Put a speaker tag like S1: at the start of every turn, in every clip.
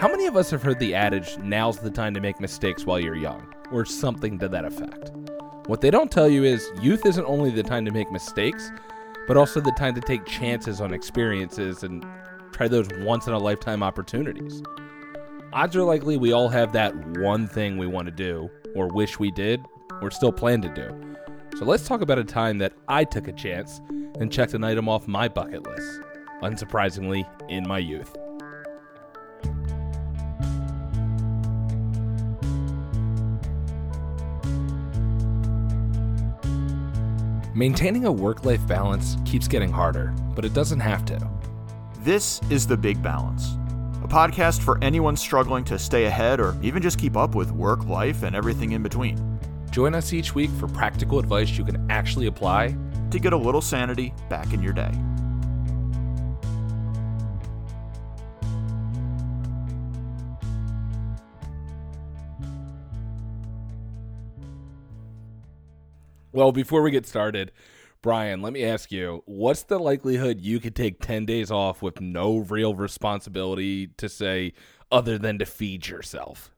S1: How many of us have heard the adage, now's the time to make mistakes while you're young, or something to that effect? What they don't tell you is youth isn't only the time to make mistakes, but also the time to take chances on experiences and try those once in a lifetime opportunities. Odds are likely we all have that one thing we want to do, or wish we did, or still plan to do. So let's talk about a time that I took a chance and checked an item off my bucket list. Unsurprisingly, in my youth. Maintaining a work life balance keeps getting harder, but it doesn't have to.
S2: This is The Big Balance, a podcast for anyone struggling to stay ahead or even just keep up with work, life, and everything in between.
S1: Join us each week for practical advice you can actually apply
S2: to get a little sanity back in your day.
S1: Well, before we get started, Brian, let me ask you what's the likelihood you could take 10 days off with no real responsibility to say other than to feed yourself?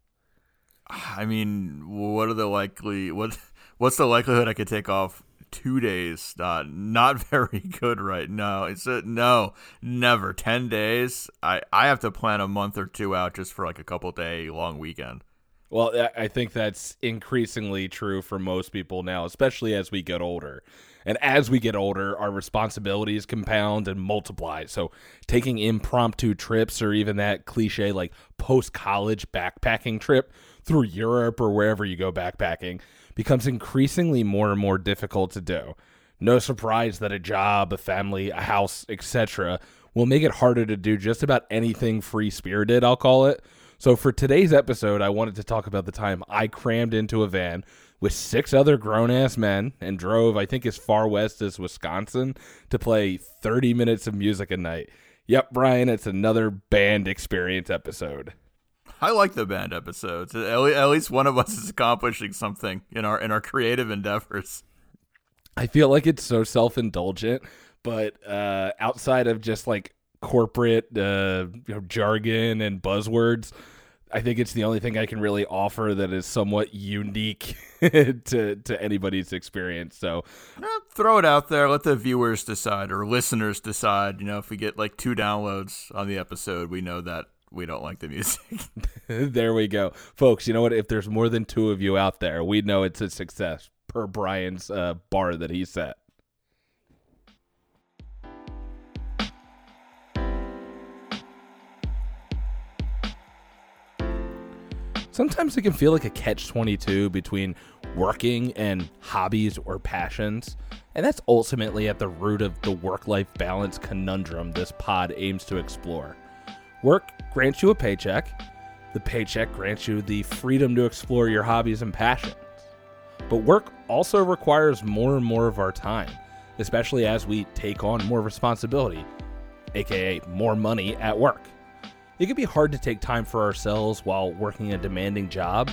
S2: I mean, what are the likely what what's the likelihood I could take off two days? Not not very good right now. It's a, no, never. Ten days. I I have to plan a month or two out just for like a couple day long weekend.
S1: Well, I think that's increasingly true for most people now, especially as we get older. And as we get older, our responsibilities compound and multiply. So, taking impromptu trips or even that cliche like post college backpacking trip through Europe or wherever you go backpacking becomes increasingly more and more difficult to do. No surprise that a job, a family, a house, etc., will make it harder to do just about anything free spirited, I'll call it so, for today's episode, I wanted to talk about the time I crammed into a van with six other grown ass men and drove, I think, as far west as Wisconsin to play 30 minutes of music a night. Yep, Brian, it's another band experience episode.
S2: I like the band episodes. At least one of us is accomplishing something in our in our creative endeavors.
S1: I feel like it's so self indulgent, but uh, outside of just like corporate uh, you know, jargon and buzzwords. I think it's the only thing I can really offer that is somewhat unique to to anybody's experience. So
S2: eh, throw it out there, let the viewers decide or listeners decide. You know, if we get like two downloads on the episode, we know that we don't like the music.
S1: there we go, folks. You know what? If there's more than two of you out there, we know it's a success per Brian's uh, bar that he set. Sometimes it can feel like a catch 22 between working and hobbies or passions. And that's ultimately at the root of the work life balance conundrum this pod aims to explore. Work grants you a paycheck, the paycheck grants you the freedom to explore your hobbies and passions. But work also requires more and more of our time, especially as we take on more responsibility, aka more money at work. It can be hard to take time for ourselves while working a demanding job,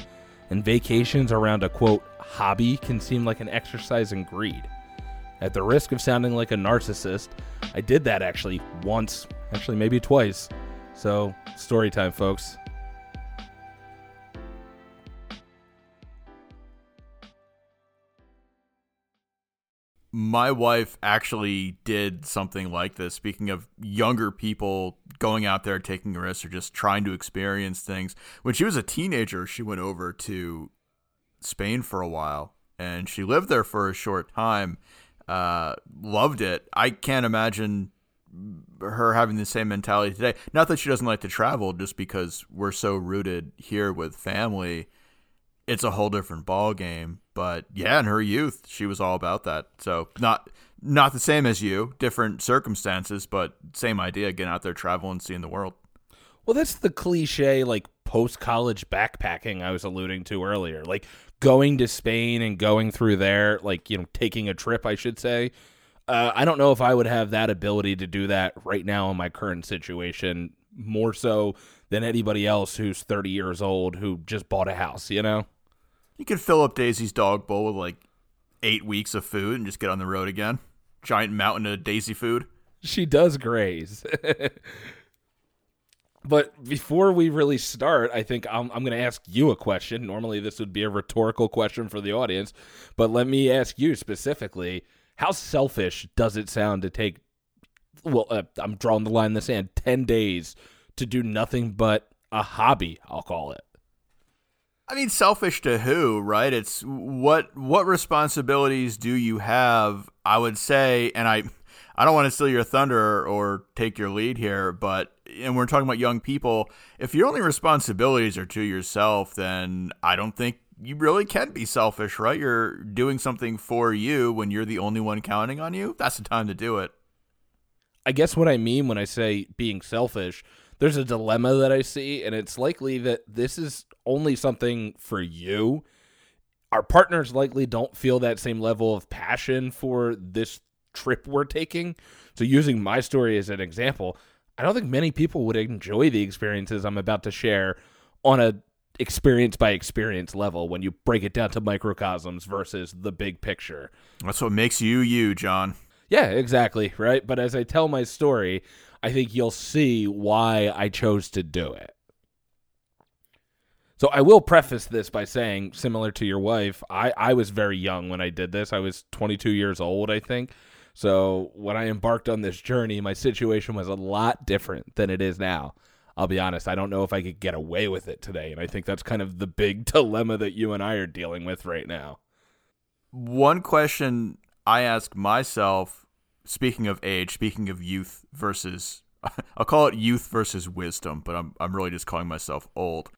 S1: and vacations around a quote hobby can seem like an exercise in greed. At the risk of sounding like a narcissist, I did that actually once, actually, maybe twice. So, story time, folks.
S2: My wife actually did something like this. Speaking of younger people going out there taking risks or just trying to experience things, when she was a teenager, she went over to Spain for a while and she lived there for a short time. Uh, loved it. I can't imagine her having the same mentality today. Not that she doesn't like to travel, just because we're so rooted here with family it's a whole different ball game. But yeah, in her youth, she was all about that. So not not the same as you, different circumstances, but same idea, getting out there traveling, seeing the world.
S1: Well, that's the cliche like post college backpacking I was alluding to earlier. Like going to Spain and going through there, like, you know, taking a trip, I should say. Uh, I don't know if I would have that ability to do that right now in my current situation, more so than anybody else who's 30 years old who just bought a house, you know?
S2: You could fill up Daisy's dog bowl with like eight weeks of food and just get on the road again. Giant mountain of Daisy food.
S1: She does graze. But before we really start, I think I'm, I'm going to ask you a question. Normally, this would be a rhetorical question for the audience, but let me ask you specifically how selfish does it sound to take, well, uh, I'm drawing the line in the sand, 10 days to do nothing but a hobby, I'll call it?
S2: I mean, selfish to who, right? It's what what responsibilities do you have? I would say, and I I don't want to steal your thunder or take your lead here, but and we're talking about young people. If your only responsibilities are to yourself, then I don't think you really can be selfish, right? You're doing something for you when you're the only one counting on you. That's the time to do it.
S1: I guess what I mean when I say being selfish, there's a dilemma that I see, and it's likely that this is only something for you. Our partners likely don't feel that same level of passion for this trip we're taking. So, using my story as an example, I don't think many people would enjoy the experiences I'm about to share on a experience by experience level when you break it down to microcosms versus the big picture.
S2: That's what makes you you, John.
S1: Yeah, exactly, right? But as I tell my story, I think you'll see why I chose to do it. So I will preface this by saying, similar to your wife, I, I was very young when I did this. I was 22 years old, I think. So when I embarked on this journey, my situation was a lot different than it is now. I'll be honest, I don't know if I could get away with it today. And I think that's kind of the big dilemma that you and I are dealing with right now.
S2: One question I ask myself, speaking of age, speaking of youth versus, I'll call it youth versus wisdom, but I'm, I'm really just calling myself old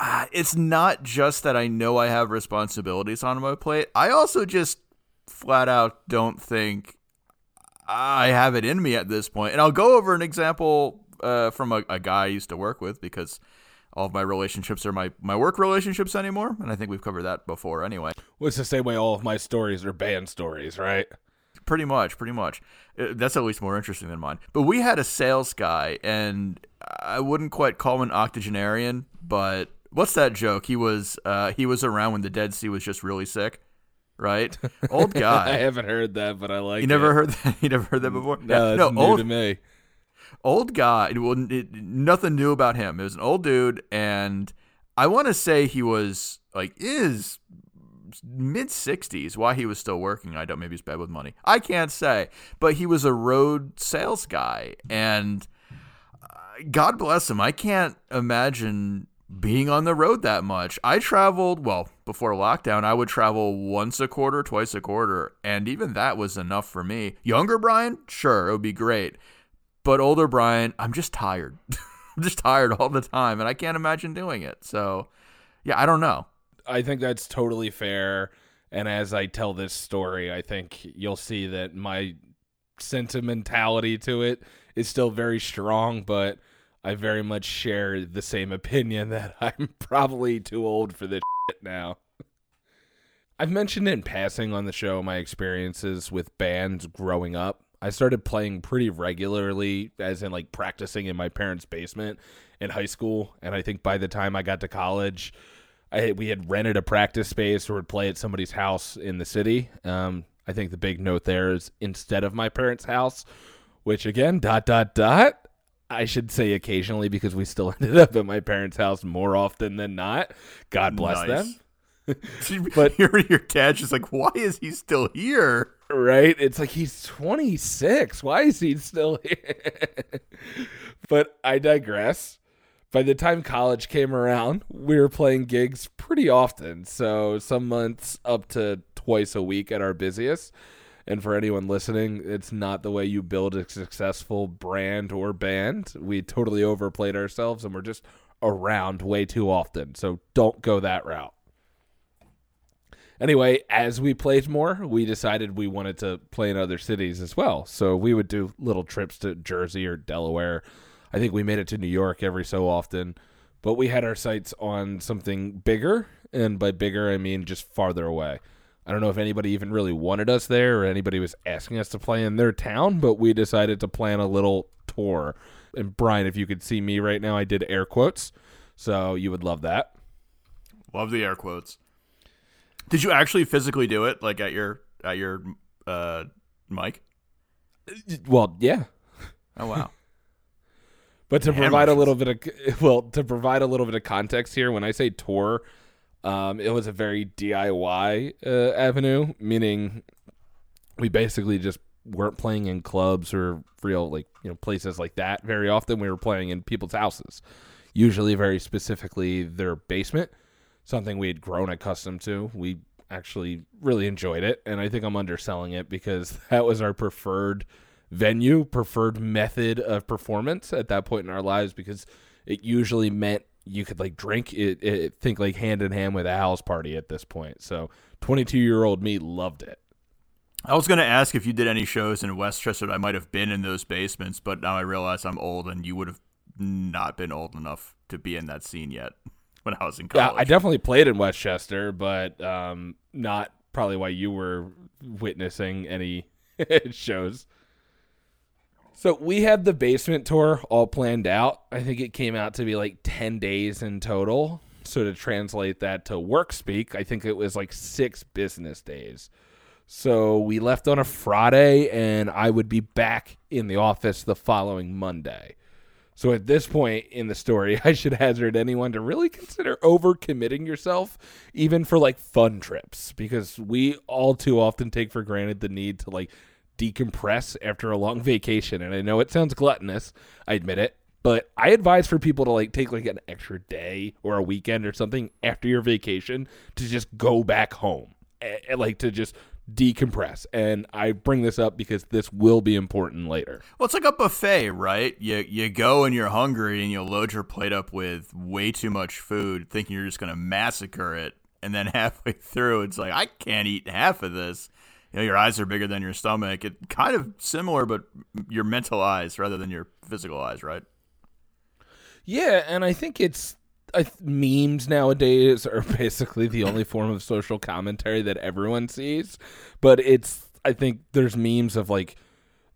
S2: uh, it's not just that I know I have responsibilities on my plate. I also just flat out don't think I have it in me at this point. And I'll go over an example uh, from a, a, guy I used to work with because all of my relationships are my, my work relationships anymore. And I think we've covered that before anyway.
S1: Well, it's the same way all of my stories are band stories, right?
S2: Pretty much, pretty much. Uh, that's at least more interesting than mine. But we had a sales guy, and I wouldn't quite call him an octogenarian, but what's that joke? He was uh, he was around when the Dead Sea was just really sick, right? Old guy.
S1: I haven't heard that, but I like.
S2: You never
S1: it.
S2: heard that? You never heard that before?
S1: No, no, new old, to me.
S2: Old guy. Well, it, nothing new about him. It was an old dude, and I want to say he was like is mid 60s why he was still working i don't maybe he's bad with money i can't say but he was a road sales guy and uh, god bless him i can't imagine being on the road that much. I traveled, well, before lockdown, I would travel once a quarter, twice a quarter, and even that was enough for me. Younger Brian, sure, it would be great. But older Brian, I'm just tired. I'm just tired all the time, and I can't imagine doing it. So, yeah, I don't know.
S1: I think that's totally fair. And as I tell this story, I think you'll see that my sentimentality to it is still very strong, but I very much share the same opinion that I'm probably too old for this now. I've mentioned in passing on the show my experiences with bands growing up. I started playing pretty regularly, as in like practicing in my parents' basement in high school. And I think by the time I got to college, I, we had rented a practice space or would play at somebody's house in the city. Um, I think the big note there is instead of my parents' house, which again, dot, dot, dot, I should say occasionally because we still ended up at my parents' house more often than not. God bless nice.
S2: them. but your your dad's just like, why is he still here?
S1: Right? It's like he's 26. Why is he still here? but I digress. By the time college came around, we were playing gigs pretty often. So some months up to twice a week at our busiest. And for anyone listening, it's not the way you build a successful brand or band. We totally overplayed ourselves and we're just around way too often. So don't go that route. Anyway, as we played more, we decided we wanted to play in other cities as well. So we would do little trips to Jersey or Delaware. I think we made it to New York every so often. But we had our sights on something bigger. And by bigger, I mean just farther away. I don't know if anybody even really wanted us there or anybody was asking us to play in their town, but we decided to plan a little tour. And Brian, if you could see me right now, I did air quotes. So you would love that.
S2: Love the air quotes. Did you actually physically do it like at your at your uh mic?
S1: Well, yeah.
S2: Oh wow.
S1: But to provide a little bit of well, to provide a little bit of context here, when I say tour, um, it was a very DIY uh, avenue, meaning we basically just weren't playing in clubs or real like you know places like that very often. We were playing in people's houses, usually very specifically their basement, something we had grown accustomed to. We actually really enjoyed it, and I think I'm underselling it because that was our preferred venue, preferred method of performance at that point in our lives because it usually meant you could like drink it, it think like hand in hand with a house party at this point. So 22 year old me loved it.
S2: I was going to ask if you did any shows in Westchester. I might have been in those basements, but now I realize I'm old and you would have not been old enough to be in that scene yet when I was in college.
S1: Yeah, I definitely played in Westchester, but um, not probably why you were witnessing any shows. So we had the basement tour all planned out. I think it came out to be like 10 days in total. So to translate that to work speak, I think it was like six business days. So we left on a Friday, and I would be back in the office the following Monday. So at this point in the story, I should hazard anyone to really consider overcommitting yourself, even for like fun trips, because we all too often take for granted the need to like decompress after a long vacation. And I know it sounds gluttonous, I admit it, but I advise for people to like take like an extra day or a weekend or something after your vacation to just go back home. And like to just decompress. And I bring this up because this will be important later.
S2: Well, it's like a buffet, right? You you go and you're hungry and you load your plate up with way too much food, thinking you're just going to massacre it, and then halfway through, it's like I can't eat half of this. You know, your eyes are bigger than your stomach. It kind of similar, but your mental eyes rather than your physical eyes, right?
S1: Yeah, and I think it's I, memes nowadays are basically the only form of social commentary that everyone sees. But it's I think there's memes of like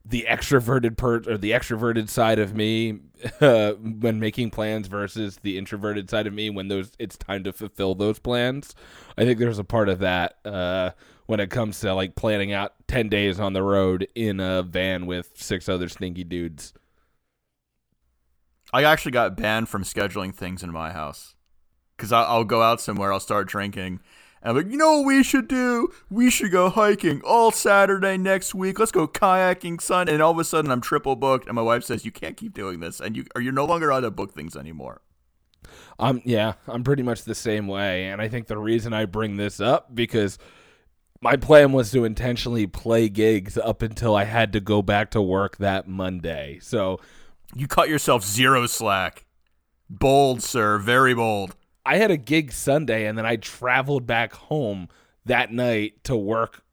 S1: the extroverted part or the extroverted side of me uh, when making plans versus the introverted side of me when those it's time to fulfill those plans. I think there's a part of that uh, when it comes to like planning out ten days on the road in a van with six other stinky dudes.
S2: I actually got banned from scheduling things in my house because I'll go out somewhere, I'll start drinking. And I'm like, you know what we should do? We should go hiking all Saturday next week. Let's go kayaking, son. And all of a sudden, I'm triple booked, and my wife says, "You can't keep doing this, and you are you're no longer allowed to book things anymore."
S1: Um, yeah, I'm pretty much the same way, and I think the reason I bring this up because my plan was to intentionally play gigs up until I had to go back to work that Monday. So
S2: you cut yourself zero slack. Bold, sir. Very bold.
S1: I had a gig Sunday and then I traveled back home that night to work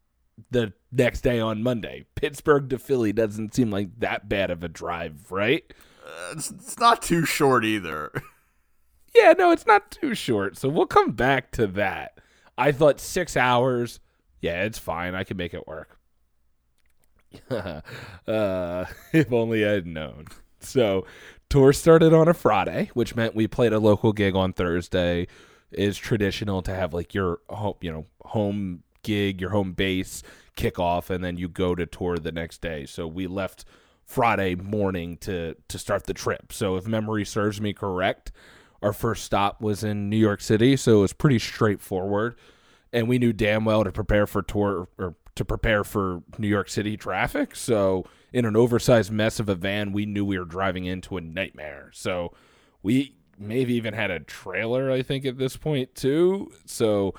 S1: the next day on Monday. Pittsburgh to Philly doesn't seem like that bad of a drive, right?
S2: Uh, it's, it's not too short either.
S1: yeah, no, it's not too short. So we'll come back to that. I thought six hours. Yeah, it's fine. I can make it work. uh, if only I'd known. So tour started on a Friday, which meant we played a local gig on Thursday. Is traditional to have like your home, you know, home gig, your home base kickoff, and then you go to tour the next day. So we left Friday morning to to start the trip. So if memory serves me correct, our first stop was in New York City, so it was pretty straightforward. And we knew damn well to prepare for tour or to prepare for New York City traffic. So in an oversized mess of a van, we knew we were driving into a nightmare. So we maybe even had a trailer, I think, at this point too. So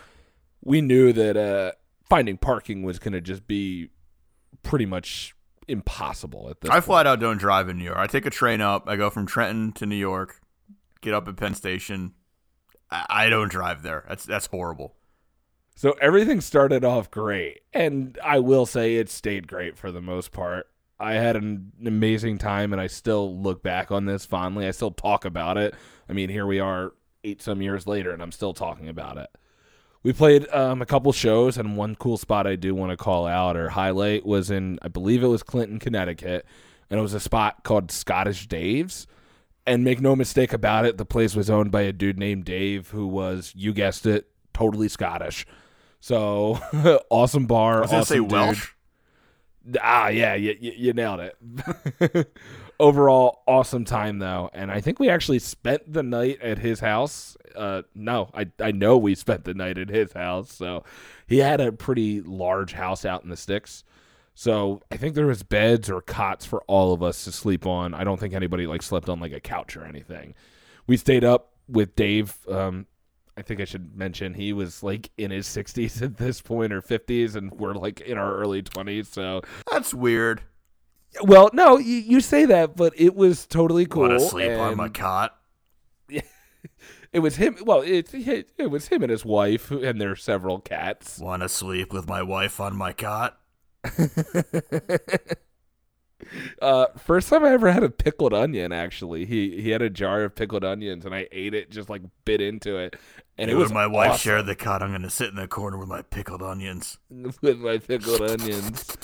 S1: we knew that uh, finding parking was going to just be pretty much impossible at this. I
S2: point. flat out don't drive in New York. I take a train up. I go from Trenton to New York, get up at Penn Station. I, I don't drive there. That's that's horrible.
S1: So everything started off great, and I will say it stayed great for the most part. I had an amazing time, and I still look back on this fondly. I still talk about it. I mean, here we are, eight some years later, and I'm still talking about it. We played um, a couple shows, and one cool spot I do want to call out or highlight was in, I believe it was Clinton, Connecticut, and it was a spot called Scottish Dave's. And make no mistake about it, the place was owned by a dude named Dave, who was, you guessed it, totally Scottish. So awesome bar. I was awesome say dude. Welsh. Ah, yeah, you, you, you nailed it. overall, awesome time though, and I think we actually spent the night at his house. Uh, no, I I know we spent the night at his house. So he had a pretty large house out in the sticks. So I think there was beds or cots for all of us to sleep on. I don't think anybody like slept on like a couch or anything. We stayed up with Dave. Um, I think I should mention he was like in his 60s at this point or 50s, and we're like in our early 20s. So
S2: That's weird.
S1: well, no, you, you say that, but it was totally cool.
S2: Want to sleep on my
S1: and
S2: cot?
S1: It was him. Well, it, it it was him and his wife, and their several cats.
S2: Want to sleep with my wife on my cot?
S1: Uh, first time I ever had a pickled onion. Actually, he he had a jar of pickled onions, and I ate it, just like bit into it, and it was
S2: my wife
S1: awesome
S2: share the cot. I'm gonna sit in the corner with my pickled onions.
S1: with my pickled onions.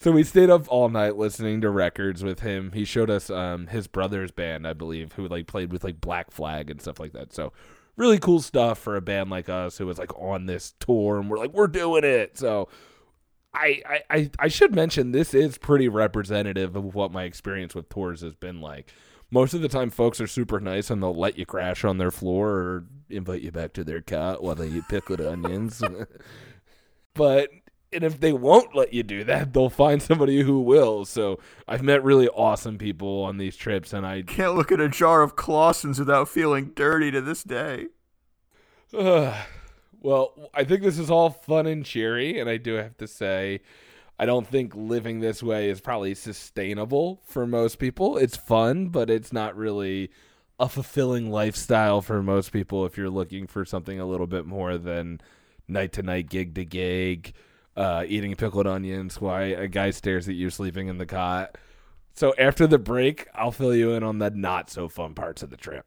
S1: So we stayed up all night listening to records with him. He showed us um his brother's band, I believe, who like played with like Black Flag and stuff like that. So really cool stuff for a band like us who was like on this tour and we're like, we're doing it. So I, I, I, I should mention this is pretty representative of what my experience with tours has been like. Most of the time, folks are super nice and they'll let you crash on their floor or invite you back to their cot while they eat pickled onions. but and if they won't let you do that, they'll find somebody who will. So I've met really awesome people on these trips, and I
S2: Can't look at a jar of Claussen's without feeling dirty to this day.
S1: Well, I think this is all fun and cheery, and I do have to say, I don't think living this way is probably sustainable for most people. It's fun, but it's not really a fulfilling lifestyle for most people if you're looking for something a little bit more than night to night, gig to gig, uh, eating pickled onions while a guy stares at you sleeping in the cot. So after the break, I'll fill you in on the not so fun parts of the trip.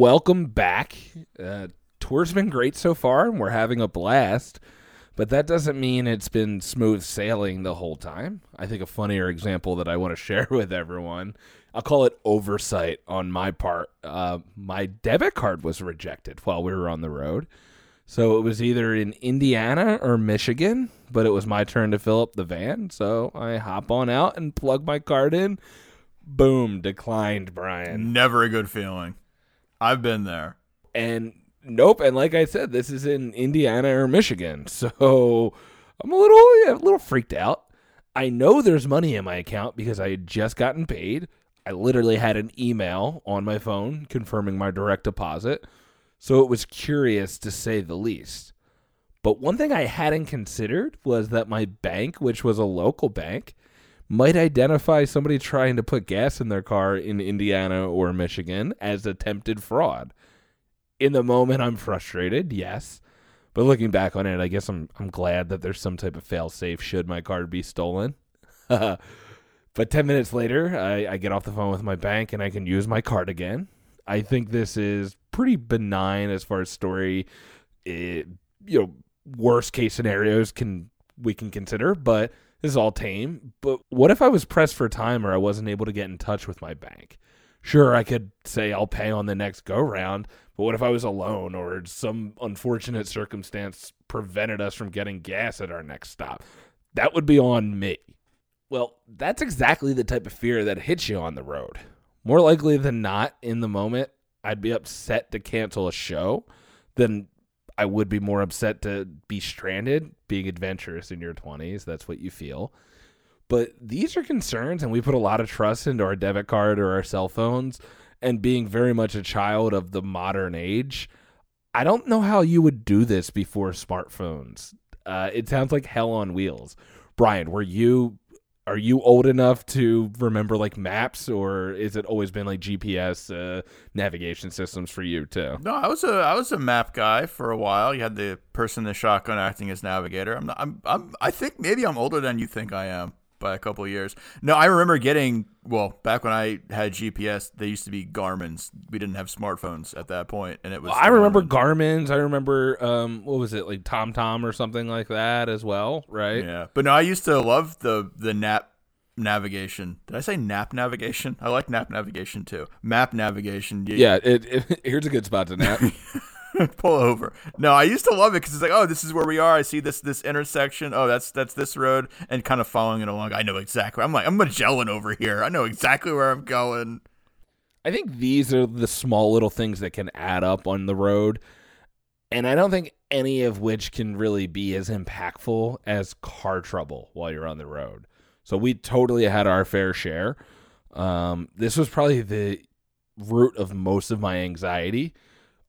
S1: Welcome back. Uh, tour's been great so far, and we're having a blast. But that doesn't mean it's been smooth sailing the whole time. I think a funnier example that I want to share with everyone, I'll call it oversight on my part. Uh, my debit card was rejected while we were on the road. So it was either in Indiana or Michigan, but it was my turn to fill up the van. So I hop on out and plug my card in. Boom, declined, Brian.
S2: Never a good feeling. I've been there.
S1: And nope. And like I said, this is in Indiana or Michigan. So I'm a little, yeah, a little freaked out. I know there's money in my account because I had just gotten paid. I literally had an email on my phone confirming my direct deposit. So it was curious to say the least. But one thing I hadn't considered was that my bank, which was a local bank, might identify somebody trying to put gas in their car in Indiana or Michigan as attempted fraud. In the moment, I'm frustrated, yes. But looking back on it, I guess I'm I'm glad that there's some type of fail safe should my card be stolen. but 10 minutes later, I, I get off the phone with my bank and I can use my card again. I think this is pretty benign as far as story, eh, you know, worst case scenarios can we can consider, but this is all tame. But what if I was pressed for time or I wasn't able to get in touch with my bank? Sure, I could say I'll pay on the next go round, but what if I was alone or some unfortunate circumstance prevented us from getting gas at our next stop? That would be on me. Well, that's exactly the type of fear that hits you on the road. More likely than not, in the moment, I'd be upset to cancel a show than I would be more upset to be stranded, being adventurous in your 20s. That's what you feel. But these are concerns, and we put a lot of trust into our debit card or our cell phones. And being very much a child of the modern age, I don't know how you would do this before smartphones. Uh, it sounds like hell on wheels. Brian, were you are you old enough to remember like maps, or is it always been like GPS uh, navigation systems for you too?
S2: No, I was a I was a map guy for a while. You had the person in the shotgun acting as navigator. I'm not, I'm I'm I think maybe I'm older than you think I am. By a couple years. No, I remember getting well back when I had GPS. They used to be Garmin's. We didn't have smartphones at that point, and it was.
S1: I remember Garmin's. I remember um, what was it like TomTom or something like that as well, right?
S2: Yeah, but no, I used to love the the nap navigation. Did I say nap navigation? I like nap navigation too. Map navigation.
S1: Yeah, it, it, here's a good spot to nap.
S2: pull over. No, I used to love it because it's like, oh, this is where we are. I see this this intersection. Oh, that's that's this road, and kind of following it along. I know exactly. I'm like, I'm Magellan over here. I know exactly where I'm going.
S1: I think these are the small little things that can add up on the road, and I don't think any of which can really be as impactful as car trouble while you're on the road. So we totally had our fair share. Um, this was probably the root of most of my anxiety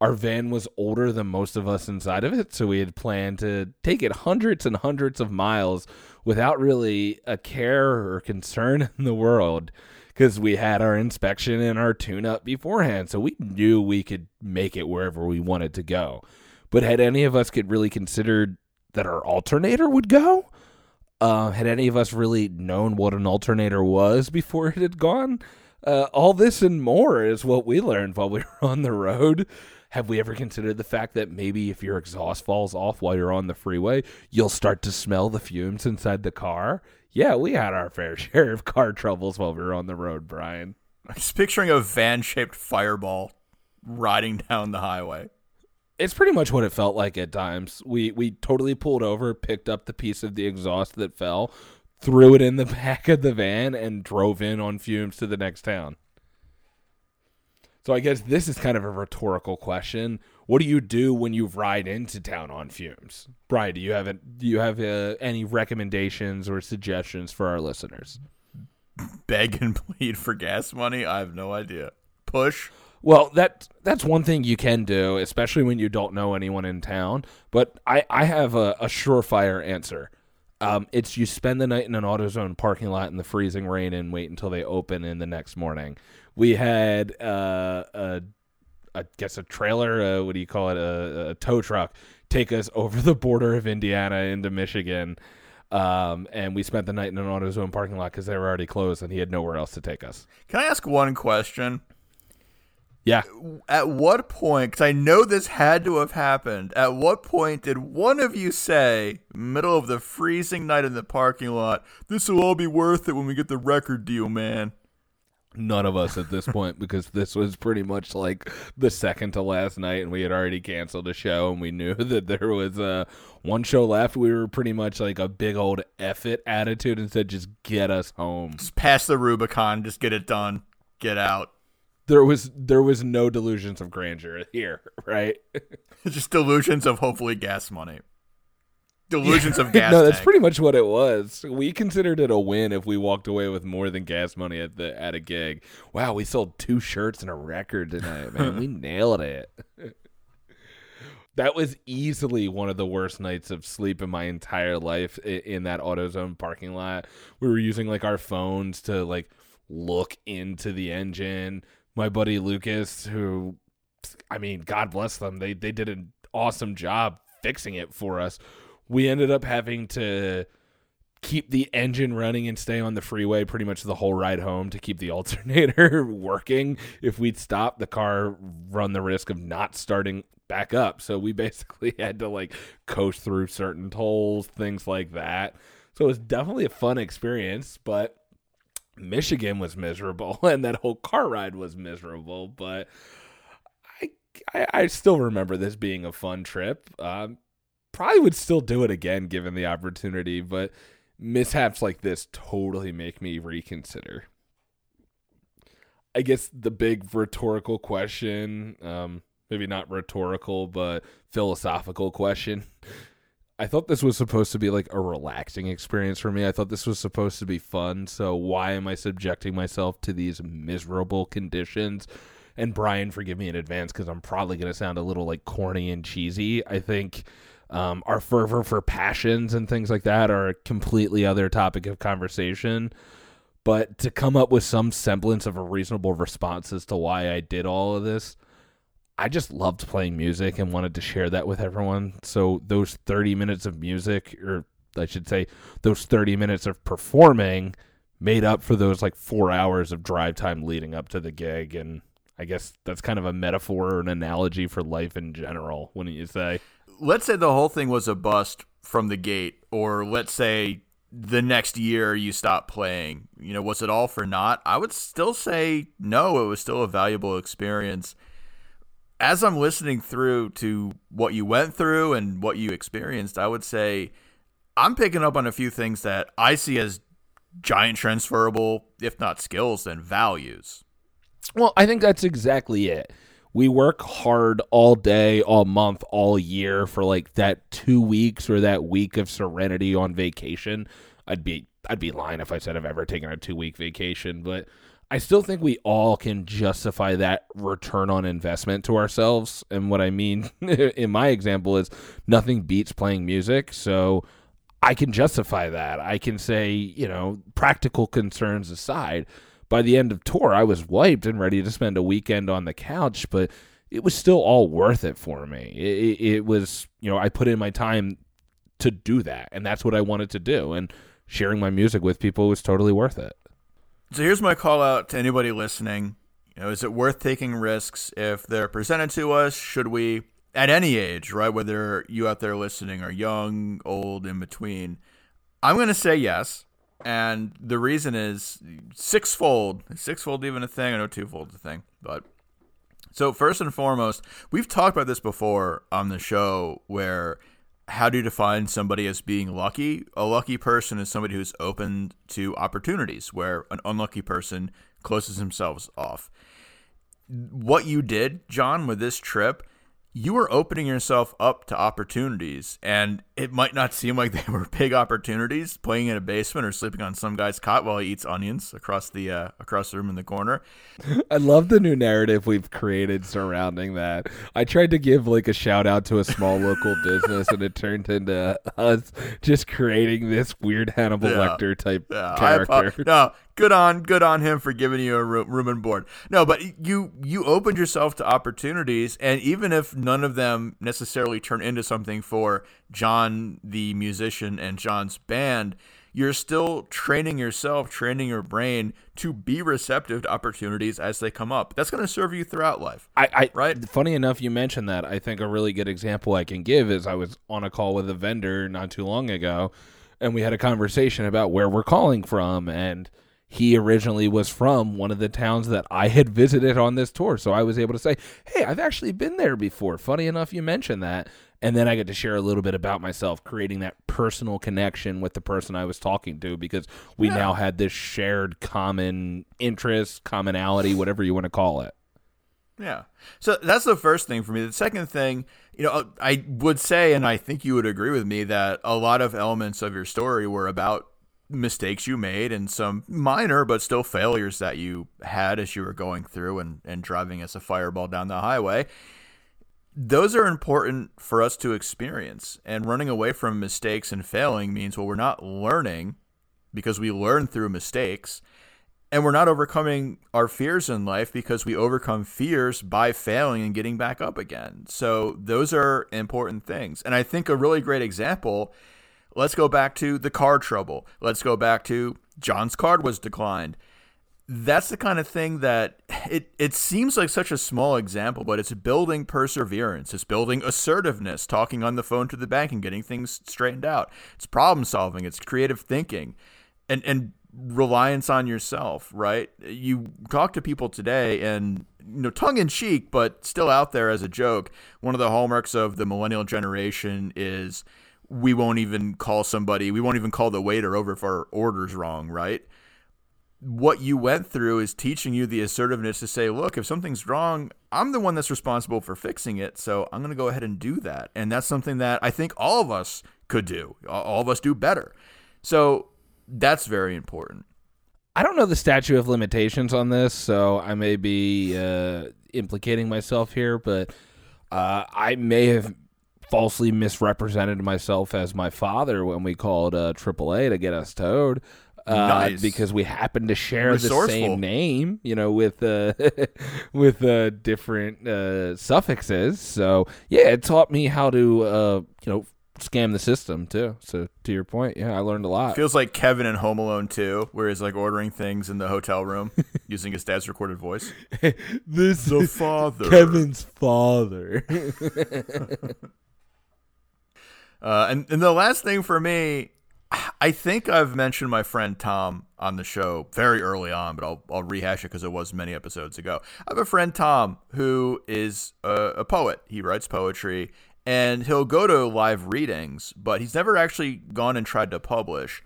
S1: our van was older than most of us inside of it, so we had planned to take it hundreds and hundreds of miles without really a care or concern in the world because we had our inspection and our tune up beforehand, so we knew we could make it wherever we wanted to go. But had any of us could really considered that our alternator would go? Uh, had any of us really known what an alternator was before it had gone? Uh, all this and more is what we learned while we were on the road. Have we ever considered the fact that maybe if your exhaust falls off while you're on the freeway, you'll start to smell the fumes inside the car? Yeah, we had our fair share of car troubles while we were on the road, Brian.
S2: I'm just picturing a van shaped fireball riding down the highway.
S1: It's pretty much what it felt like at times. We we totally pulled over, picked up the piece of the exhaust that fell, threw it in the back of the van, and drove in on fumes to the next town. So I guess this is kind of a rhetorical question. What do you do when you ride into town on fumes? Brian, do you have do you have uh, any recommendations or suggestions for our listeners?
S2: Beg and plead for gas money? I have no idea. Push.
S1: Well, that that's one thing you can do, especially when you don't know anyone in town. But I, I have a, a surefire answer. Um, it's you spend the night in an AutoZone parking lot in the freezing rain and wait until they open in the next morning we had uh, guess a trailer. Uh, what do you call it? A, a, tow truck take us over the border of Indiana into Michigan. Um, and we spent the night in an AutoZone parking lot because they were already closed, and he had nowhere else to take us.
S2: Can I ask one question?
S1: Yeah.
S2: At what point, because I know this had to have happened, at what point did one of you say, middle of the freezing night in the parking lot, this will all be worth it when we get the record deal, man?
S1: none of us at this point because this was pretty much like the second to last night and we had already canceled a show and we knew that there was uh, one show left. We were pretty much like a big old F it attitude and said just get us home.
S2: Just pass the rubicon. Just get it done. Get out
S1: there was there was no delusions of grandeur here right
S2: just delusions of hopefully gas money delusions of gas.
S1: no, that's pretty much what it was. We considered it a win if we walked away with more than gas money at the at a gig. Wow, we sold two shirts and a record tonight, man. we nailed it. that was easily one of the worst nights of sleep in my entire life in that AutoZone parking lot. We were using like our phones to like look into the engine. My buddy Lucas, who I mean, God bless them, they they did an awesome job fixing it for us we ended up having to keep the engine running and stay on the freeway pretty much the whole ride home to keep the alternator working. If we'd stop, the car run the risk of not starting back up. So we basically had to like coast through certain tolls, things like that. So it was definitely a fun experience, but Michigan was miserable and that whole car ride was miserable, but I I, I still remember this being a fun trip. Um, probably would still do it again given the opportunity, but mishaps like this totally make me reconsider. I guess the big rhetorical question, um, maybe not rhetorical, but philosophical question. I thought this was supposed to be like a relaxing experience for me. I thought this was supposed to be fun. So why am I subjecting myself to these miserable conditions? And Brian, forgive me in advance because I'm probably going to sound a little like corny and cheesy. I think um, our fervor for passions and things like that are a completely other topic of conversation. But to come up with some semblance of a reasonable response as to why I did all of this, I just loved playing music and wanted to share that with everyone. So those 30 minutes of music or I should say those 30 minutes of performing made up for those like 4 hours of drive time leading up to the gig and I guess that's kind of a metaphor or an analogy for life in general, wouldn't you say?
S2: Let's say the whole thing was a bust from the gate, or let's say the next year you stop playing. You know, was it all for naught? I would still say no, it was still a valuable experience. As I'm listening through to what you went through and what you experienced, I would say I'm picking up on a few things that I see as giant transferable, if not skills, then values.
S1: Well, I think that's exactly it. We work hard all day, all month, all year for like that 2 weeks or that week of serenity on vacation. I'd be I'd be lying if I said I've ever taken a 2 week vacation, but I still think we all can justify that return on investment to ourselves. And what I mean in my example is nothing beats playing music. So I can justify that. I can say, you know, practical concerns aside, by the end of tour, I was wiped and ready to spend a weekend on the couch, but it was still all worth it for me. It, it, was, you know, I put in my time to do that, and that's what I wanted to do. And sharing my music with people was totally worth it.
S2: So here's my call out to anybody listening. You know, is it worth taking risks if they're presented to us? Should we, at any age, right? Whether you out there listening are young, old, in between, I'm going to say yes. And the reason is sixfold. Sixfold even a thing? I know twofold's a thing, but so first and foremost, we've talked about this before on the show where how do you define somebody as being lucky? A lucky person is somebody who's open to opportunities where an unlucky person closes themselves off. What you did, John, with this trip you are opening yourself up to opportunities and it might not seem like they were big opportunities playing in a basement or sleeping on some guy's cot while he eats onions across the uh, across the room in the corner.
S1: I love the new narrative we've created surrounding that. I tried to give like a shout out to a small local business and it turned into us just creating this weird hannibal yeah. lecter type yeah, character.
S2: no good on good on him for giving you a room and board. No, but you you opened yourself to opportunities, and even if none of them necessarily turn into something for John the musician and John's band, you're still training yourself, training your brain to be receptive to opportunities as they come up. That's going to serve you throughout life.
S1: I, I right. Funny enough, you mentioned that. I think a really good example I can give is I was on a call with a vendor not too long ago, and we had a conversation about where we're calling from and he originally was from one of the towns that I had visited on this tour. So I was able to say, hey, I've actually been there before. Funny enough, you mentioned that. And then I get to share a little bit about myself, creating that personal connection with the person I was talking to because we yeah. now had this shared common interest, commonality, whatever you want to call it.
S2: Yeah. So that's the first thing for me. The second thing, you know, I would say, and I think you would agree with me, that a lot of elements of your story were about mistakes you made and some minor but still failures that you had as you were going through and, and driving as a fireball down the highway those are important for us to experience. And running away from mistakes and failing means well we're not learning because we learn through mistakes and we're not overcoming our fears in life because we overcome fears by failing and getting back up again. So those are important things. And i think a really great example Let's go back to the card trouble. Let's go back to John's card was declined. That's the kind of thing that it, it seems like such a small example, but it's building perseverance. It's building assertiveness, talking on the phone to the bank and getting things straightened out. It's problem solving, it's creative thinking, and, and reliance on yourself, right? You talk to people today and you know, tongue in cheek, but still out there as a joke. One of the hallmarks of the millennial generation is we won't even call somebody, we won't even call the waiter over if our order's wrong, right? What you went through is teaching you the assertiveness to say, look, if something's wrong, I'm the one that's responsible for fixing it. So I'm going to go ahead and do that. And that's something that I think all of us could do. All of us do better. So that's very important.
S1: I don't know the statute of limitations on this, so I may be uh, implicating myself here, but uh, I may have falsely misrepresented myself as my father when we called uh, AAA to get us towed. Uh, nice. because we happen to share the same name, you know, with uh, with uh, different uh, suffixes. So yeah, it taught me how to, uh, you know, scam the system too. So to your point, yeah, I learned a lot.
S2: Feels like Kevin in Home Alone too, where he's like ordering things in the hotel room using his dad's recorded voice.
S1: this is
S2: The father.
S1: Kevin's father.
S2: Uh, and, and the last thing for me, I think I've mentioned my friend Tom on the show very early on, but I'll, I'll rehash it because it was many episodes ago. I have a friend Tom who is a, a poet. He writes poetry and he'll go to live readings, but he's never actually gone and tried to publish.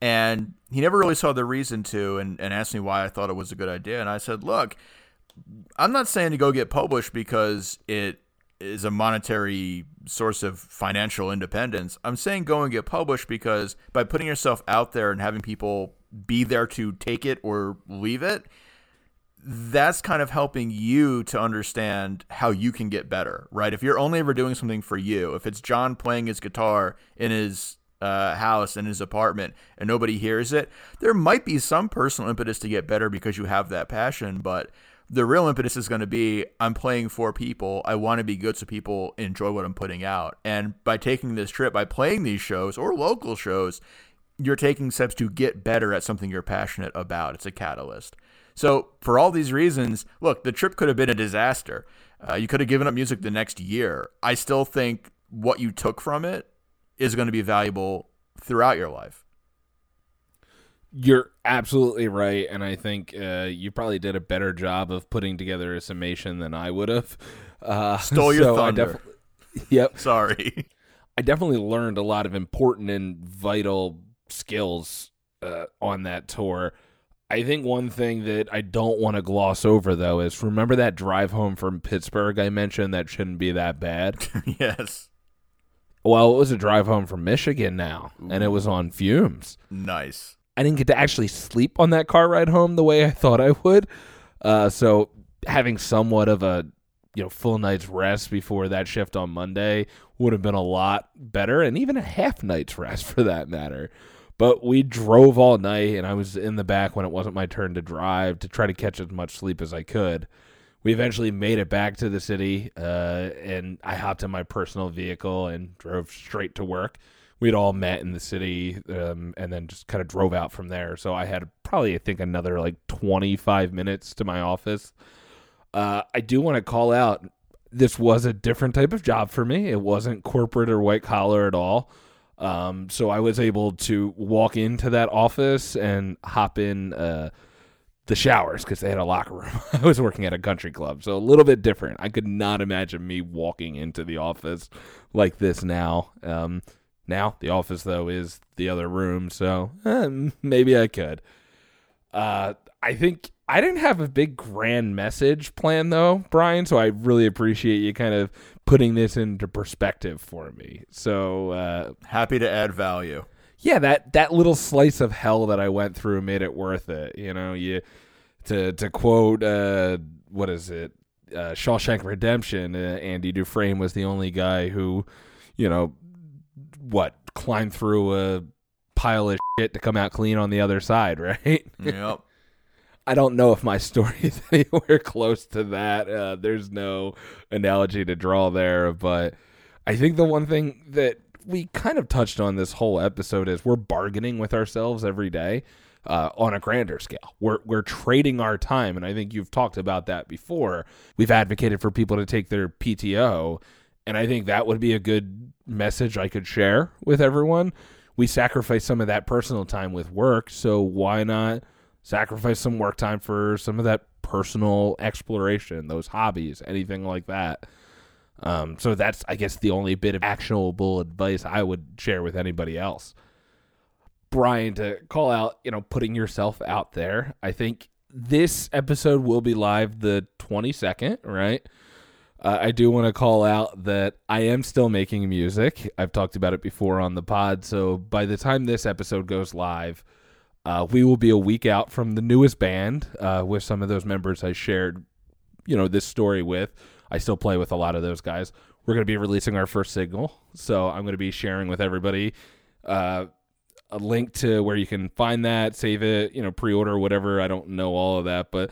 S2: And he never really saw the reason to and, and asked me why I thought it was a good idea. And I said, look, I'm not saying to go get published because it is a monetary source of financial independence. I'm saying go and get published because by putting yourself out there and having people be there to take it or leave it, that's kind of helping you to understand how you can get better, right? If you're only ever doing something for you, if it's John playing his guitar in his uh, house in his apartment and nobody hears it, there might be some personal impetus to get better because you have that passion, but the real impetus is going to be I'm playing for people. I want to be good so people enjoy what I'm putting out. And by taking this trip, by playing these shows or local shows, you're taking steps to get better at something you're passionate about. It's a catalyst. So, for all these reasons, look, the trip could have been a disaster. Uh, you could have given up music the next year. I still think what you took from it is going to be valuable throughout your life.
S1: You're absolutely right, and I think uh, you probably did a better job of putting together a summation than I would have. Uh,
S2: Stole your
S1: so I
S2: thunder.
S1: defi- yep,
S2: Sorry.
S1: I definitely learned a lot of important and vital skills uh, on that tour. I think one thing that I don't want to gloss over though is remember that drive home from Pittsburgh I mentioned that shouldn't be that bad.
S2: yes.
S1: well, it was a drive home from Michigan now, and it was on fumes.
S2: Nice.
S1: I didn't get to actually sleep on that car ride home the way I thought I would. Uh, so having somewhat of a you know full night's rest before that shift on Monday would have been a lot better, and even a half night's rest for that matter. But we drove all night, and I was in the back when it wasn't my turn to drive to try to catch as much sleep as I could. We eventually made it back to the city, uh, and I hopped in my personal vehicle and drove straight to work we'd all met in the city um, and then just kind of drove out from there. So I had probably, I think, another like 25 minutes to my office. Uh, I do want to call out this was a different type of job for me. It wasn't corporate or white collar at all. Um, so I was able to walk into that office and hop in uh, the showers because they had a locker room. I was working at a country club, so a little bit different. I could not imagine me walking into the office like this now. Um, now the office though is the other room, so eh, maybe I could. Uh, I think I didn't have a big grand message plan though, Brian. So I really appreciate you kind of putting this into perspective for me. So uh,
S2: Happy to add value.
S1: yeah, that that little slice of hell that I went through made it worth it. You know, you to to quote uh, what is it, uh, Shawshank Redemption. Uh, Andy Dufresne was the only guy who, you know, what climb through a pile of shit to come out clean on the other side, right?
S2: Yep.
S1: I don't know if my story is anywhere close to that. Uh, there's no analogy to draw there, but I think the one thing that we kind of touched on this whole episode is we're bargaining with ourselves every day uh, on a grander scale. We're we're trading our time, and I think you've talked about that before. We've advocated for people to take their PTO, and I think that would be a good message I could share with everyone. We sacrifice some of that personal time with work, so why not? sacrifice some work time for some of that personal exploration, those hobbies, anything like that. Um, so that's, I guess, the only bit of actionable advice I would share with anybody else. Brian, to call out, you know, putting yourself out there. I think this episode will be live the 22nd, right? Uh, I do want to call out that I am still making music. I've talked about it before on the pod. So by the time this episode goes live, uh, we will be a week out from the newest band uh, with some of those members I shared, you know, this story with. I still play with a lot of those guys. We're going to be releasing our first single, so I'm going to be sharing with everybody uh, a link to where you can find that, save it, you know, pre-order whatever. I don't know all of that, but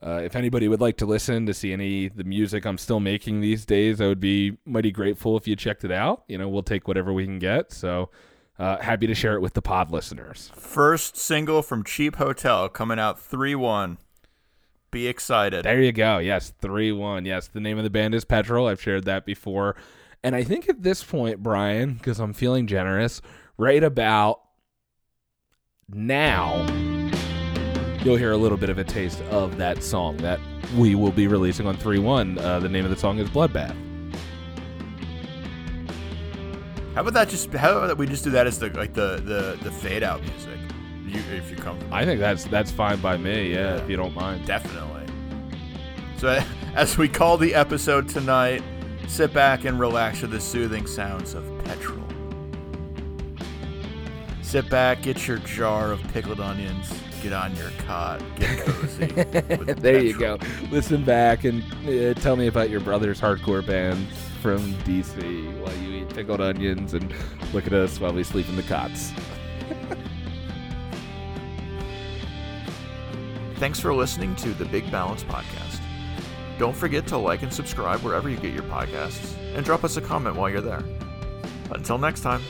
S1: Uh, if anybody would like to listen to see any the music I'm still making these days, I would be mighty grateful if you checked it out. You know, we'll take whatever we can get. So uh, happy to share it with the pod listeners.
S2: First single from Cheap Hotel coming out 3 1. Be excited.
S1: There you go. Yes, 3 1. Yes, the name of the band is Petrol. I've shared that before. And I think at this point, Brian, because I'm feeling generous, right about now you'll hear a little bit of a taste of that song that we will be releasing on 3 1. Uh, the name of the song is Bloodbath.
S2: How about that? Just how about that? we just do that as the like the the, the fade out music? You, if you come,
S1: I think that's that's fine by me. Yeah, yeah, if you don't mind.
S2: Definitely. So as we call the episode tonight, sit back and relax to the soothing sounds of petrol. Sit back, get your jar of pickled onions, get on your cot, get cozy.
S1: there you go. Listen back and uh, tell me about your brother's hardcore band from DC while you eat pickled onions and look at us while we sleep in the cots.
S2: Thanks for listening to the Big Balance Podcast. Don't forget to like and subscribe wherever you get your podcasts, and drop us a comment while you're there. Until next time.